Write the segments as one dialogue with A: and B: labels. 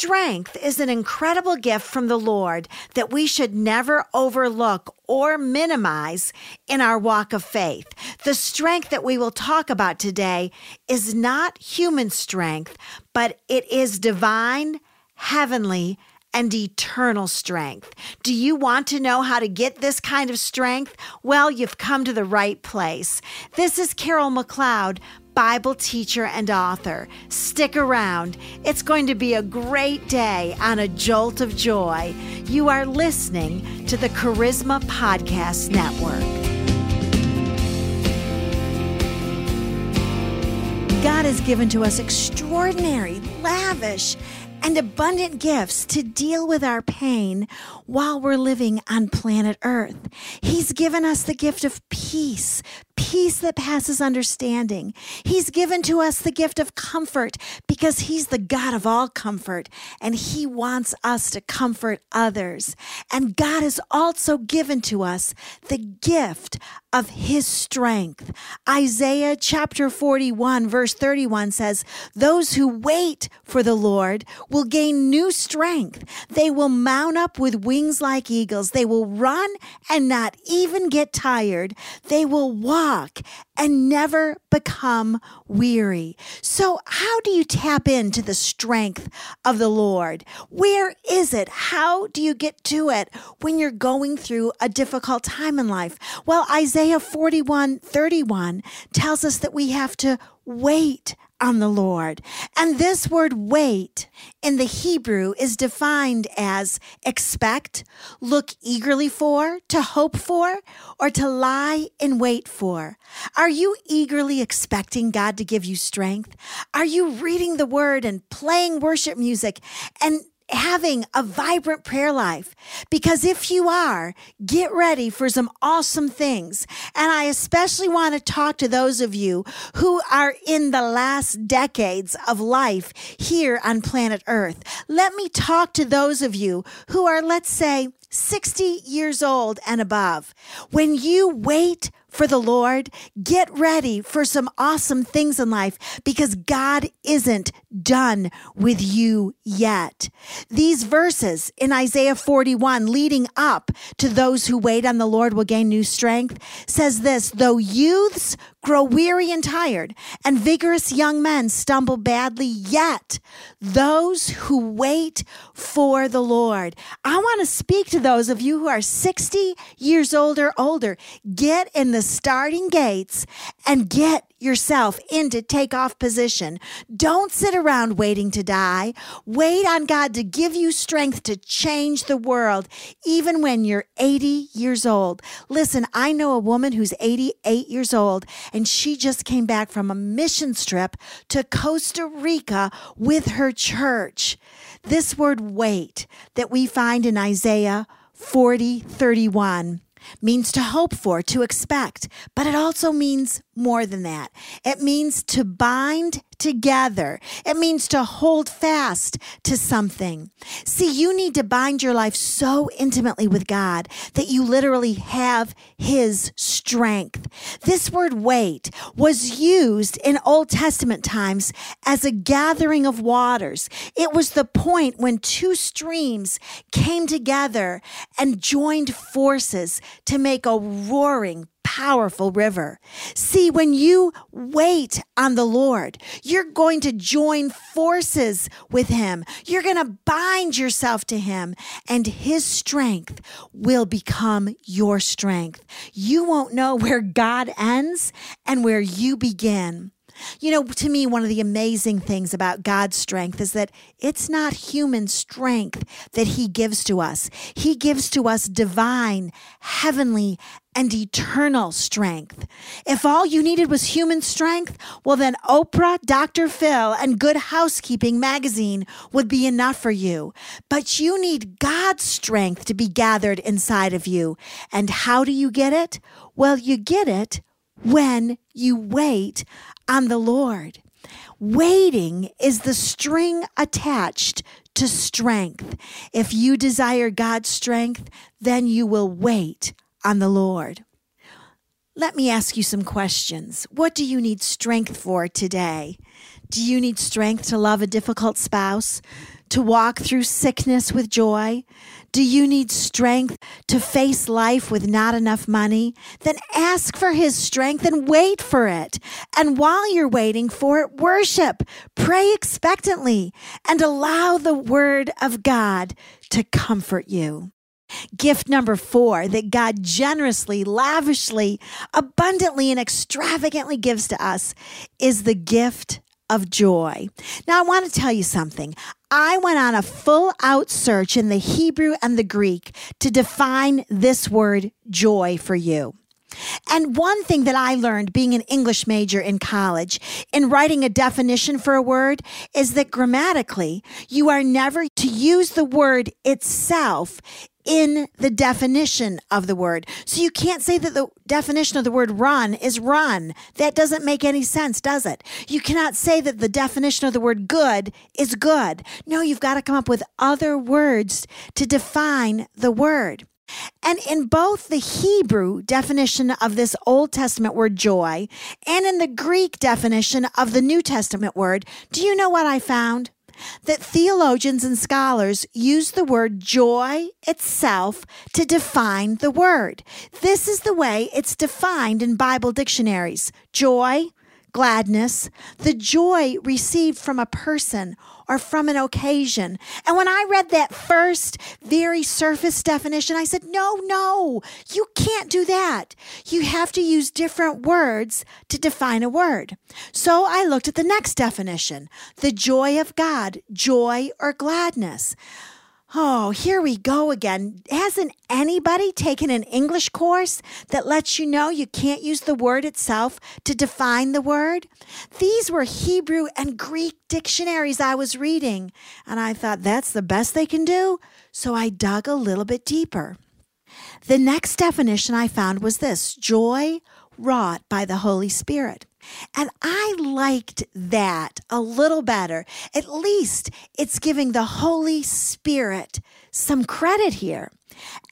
A: Strength is an incredible gift from the Lord that we should never overlook or minimize in our walk of faith. The strength that we will talk about today is not human strength, but it is divine, heavenly, and eternal strength. Do you want to know how to get this kind of strength? Well, you've come to the right place. This is Carol McLeod, Bible teacher and author. Stick around. It's going to be a great day on a jolt of joy. You are listening to the Charisma Podcast Network. God has given to us extraordinary, lavish, and abundant gifts to deal with our pain while we're living on planet Earth. He's given us the gift of peace, peace that passes understanding. He's given to us the gift of comfort because He's the God of all comfort and He wants us to comfort others. And God has also given to us the gift of His strength. Isaiah chapter 41, verse 31 says, Those who wait for the Lord will gain new strength. They will mount up with wings like eagles. They will run and not even get tired. They will walk and never become weary. So, how do you tap into the strength of the Lord? Where is it? How do you get to it when you're going through a difficult time in life? Well, Isaiah 41 31 tells us that we have to wait on the Lord. And this word wait in the Hebrew is defined as expect, look eagerly for, to hope for, or to lie in wait for. Are you eagerly expecting God to give you strength? Are you reading the word and playing worship music and having a vibrant prayer life. Because if you are, get ready for some awesome things. And I especially want to talk to those of you who are in the last decades of life here on planet Earth. Let me talk to those of you who are, let's say, 60 years old and above. When you wait for the Lord, get ready for some awesome things in life because God isn't done with you yet. These verses in Isaiah 41 leading up to those who wait on the Lord will gain new strength says this, though youths grow weary and tired and vigorous young men stumble badly, yet those who wait for the Lord. I want to speak to those of you who are 60 years old or older. Get in the starting gates and get yourself into takeoff position. Don't sit around waiting to die. Wait on God to give you strength to change the world, even when you're 80 years old. Listen, I know a woman who's 88 years old, and she just came back from a mission trip to Costa Rica with her church. This word wait that we find in Isaiah 40 31 means to hope for, to expect, but it also means more than that. It means to bind together. It means to hold fast to something. See, you need to bind your life so intimately with God that you literally have His strength. This word wait was used in Old Testament times as a gathering of waters. It was the point when two streams came together and joined forces to make a roaring, powerful river. See, when you wait on the Lord, you're going to join forces with Him. You're going to bind yourself to Him, and His strength will become your strength. You won't know where God ends and where you begin. You know, to me, one of the amazing things about God's strength is that it's not human strength that He gives to us. He gives to us divine, heavenly, and eternal strength. If all you needed was human strength, well, then Oprah, Dr. Phil, and Good Housekeeping magazine would be enough for you. But you need God's strength to be gathered inside of you. And how do you get it? Well, you get it when you wait on the Lord. Waiting is the string attached to strength. If you desire God's strength, then you will wait on the Lord. Let me ask you some questions. What do you need strength for today? Do you need strength to love a difficult spouse? to walk through sickness with joy? Do you need strength to face life with not enough money? Then ask for His strength and wait for it. And while you're waiting for it, worship, pray expectantly, and allow the Word of God to comfort you. Gift number four that God generously, lavishly, abundantly, and extravagantly gives to us is the gift of joy. Now, I want to tell you something. I went on a full out search in the Hebrew and the Greek to define this word joy for you. And one thing that I learned being an English major in college in writing a definition for a word is that grammatically, you are never to use the word itself in the definition of the word. So you can't say that the definition of the word run is run. That doesn't make any sense, does it? You cannot say that the definition of the word good is good. No, you've got to come up with other words to define the word. And in both the Hebrew definition of this Old Testament word joy and in the Greek definition of the New Testament word, do you know what I found? That theologians and scholars use the word joy itself to define the word. This is the way it's defined in Bible dictionaries joy, gladness, the joy received from a person or from an occasion. And when I read that first very surface definition, I said, no, no, you can't do that. You have to use different words to define a word. So I looked at the next definition the joy of God, joy or gladness. Oh, here we go again. Hasn't anybody taken an English course that lets you know you can't use the word itself to define the word? These were Hebrew and Greek dictionaries I was reading, and I thought that's the best they can do, so I dug a little bit deeper. The next definition I found was this joy wrought by the Holy Spirit. And I liked that a little better. At least it's giving the Holy Spirit some credit here.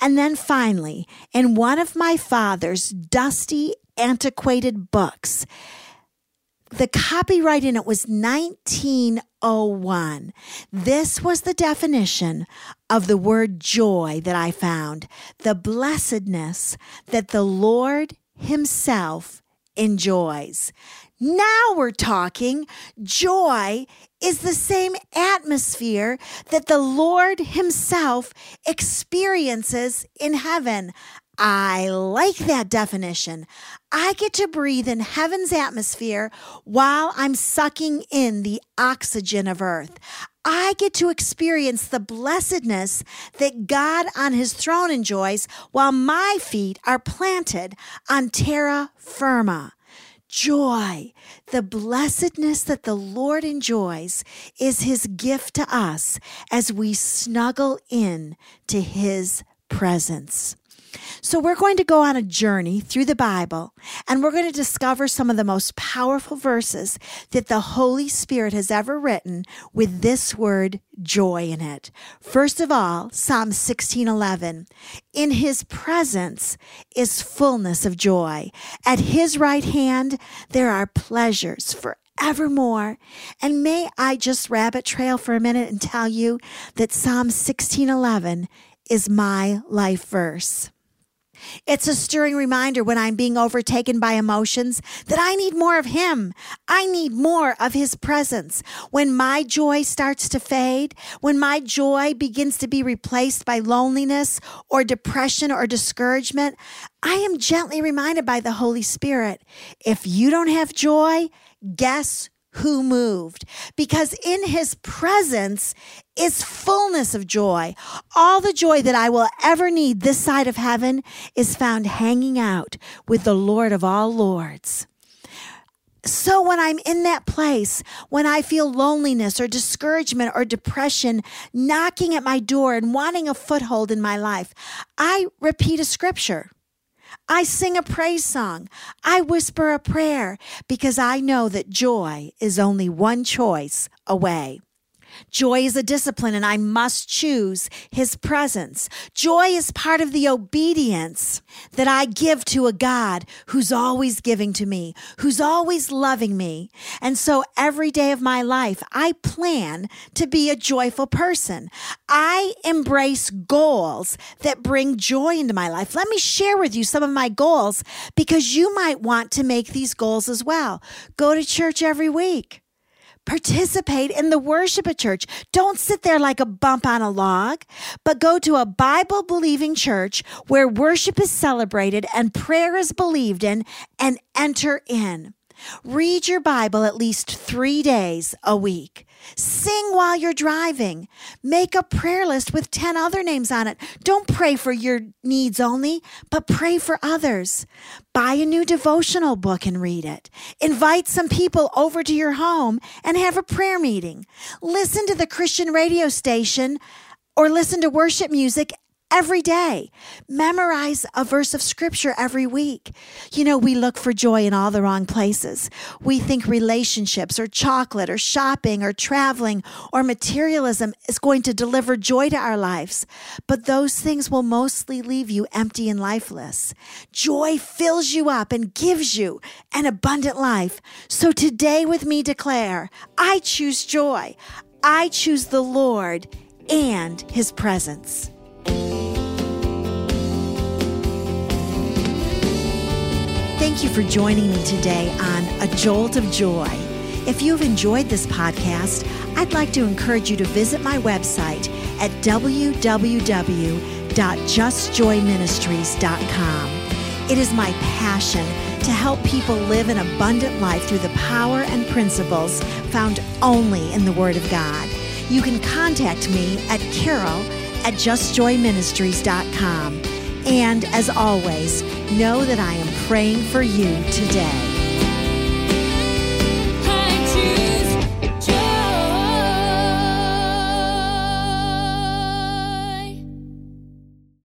A: And then finally, in one of my father's dusty, antiquated books, the copyright in it was 1901. This was the definition of the word joy that I found the blessedness that the Lord Himself enjoys. Now we're talking. Joy is the same atmosphere that the Lord Himself experiences in heaven. I like that definition. I get to breathe in heaven's atmosphere while I'm sucking in the oxygen of earth. I get to experience the blessedness that God on his throne enjoys while my feet are planted on terra firma. Joy, the blessedness that the Lord enjoys, is his gift to us as we snuggle in to his presence. So, we're going to go on a journey through the Bible and we're going to discover some of the most powerful verses that the Holy Spirit has ever written with this word joy in it. First of all, Psalm 16:11. In his presence is fullness of joy. At his right hand there are pleasures for evermore. And may I just rabbit trail for a minute and tell you that Psalm 16:11 is my life verse. It's a stirring reminder when I'm being overtaken by emotions that I need more of Him. I need more of His presence. When my joy starts to fade, when my joy begins to be replaced by loneliness or depression or discouragement, I am gently reminded by the Holy Spirit if you don't have joy, guess who moved because in his presence is fullness of joy. All the joy that I will ever need this side of heaven is found hanging out with the Lord of all lords. So, when I'm in that place, when I feel loneliness or discouragement or depression knocking at my door and wanting a foothold in my life, I repeat a scripture. I sing a praise song. I whisper a prayer because I know that joy is only one choice away. Joy is a discipline, and I must choose His presence. Joy is part of the obedience that I give to a God who's always giving to me, who's always loving me. And so every day of my life, I plan to be a joyful person. I embrace goals that bring joy into my life. Let me share with you some of my goals because you might want to make these goals as well. Go to church every week. Participate in the worship at church. Don't sit there like a bump on a log, but go to a Bible believing church where worship is celebrated and prayer is believed in and enter in. Read your Bible at least three days a week. Sing while you're driving. Make a prayer list with 10 other names on it. Don't pray for your needs only, but pray for others. Buy a new devotional book and read it. Invite some people over to your home and have a prayer meeting. Listen to the Christian radio station or listen to worship music every day. Memorize a verse of scripture every week. You know, we look for joy in all the wrong places. We think relationships or chocolate or shopping or traveling or materialism is going to deliver joy to our lives. But those things will mostly leave you empty and lifeless. Joy fills you up and gives you an abundant life. So today with me declare, I choose joy. I choose the Lord and his presence. Thank you for joining me today on A Jolt of Joy. If you've enjoyed this podcast, I'd like to encourage you to visit my website at www.justjoyministries.com. It is my passion to help people live an abundant life through the power and principles found only in the Word of God. You can contact me at carol at justjoyministries.com. And as always, know that I am praying for you today.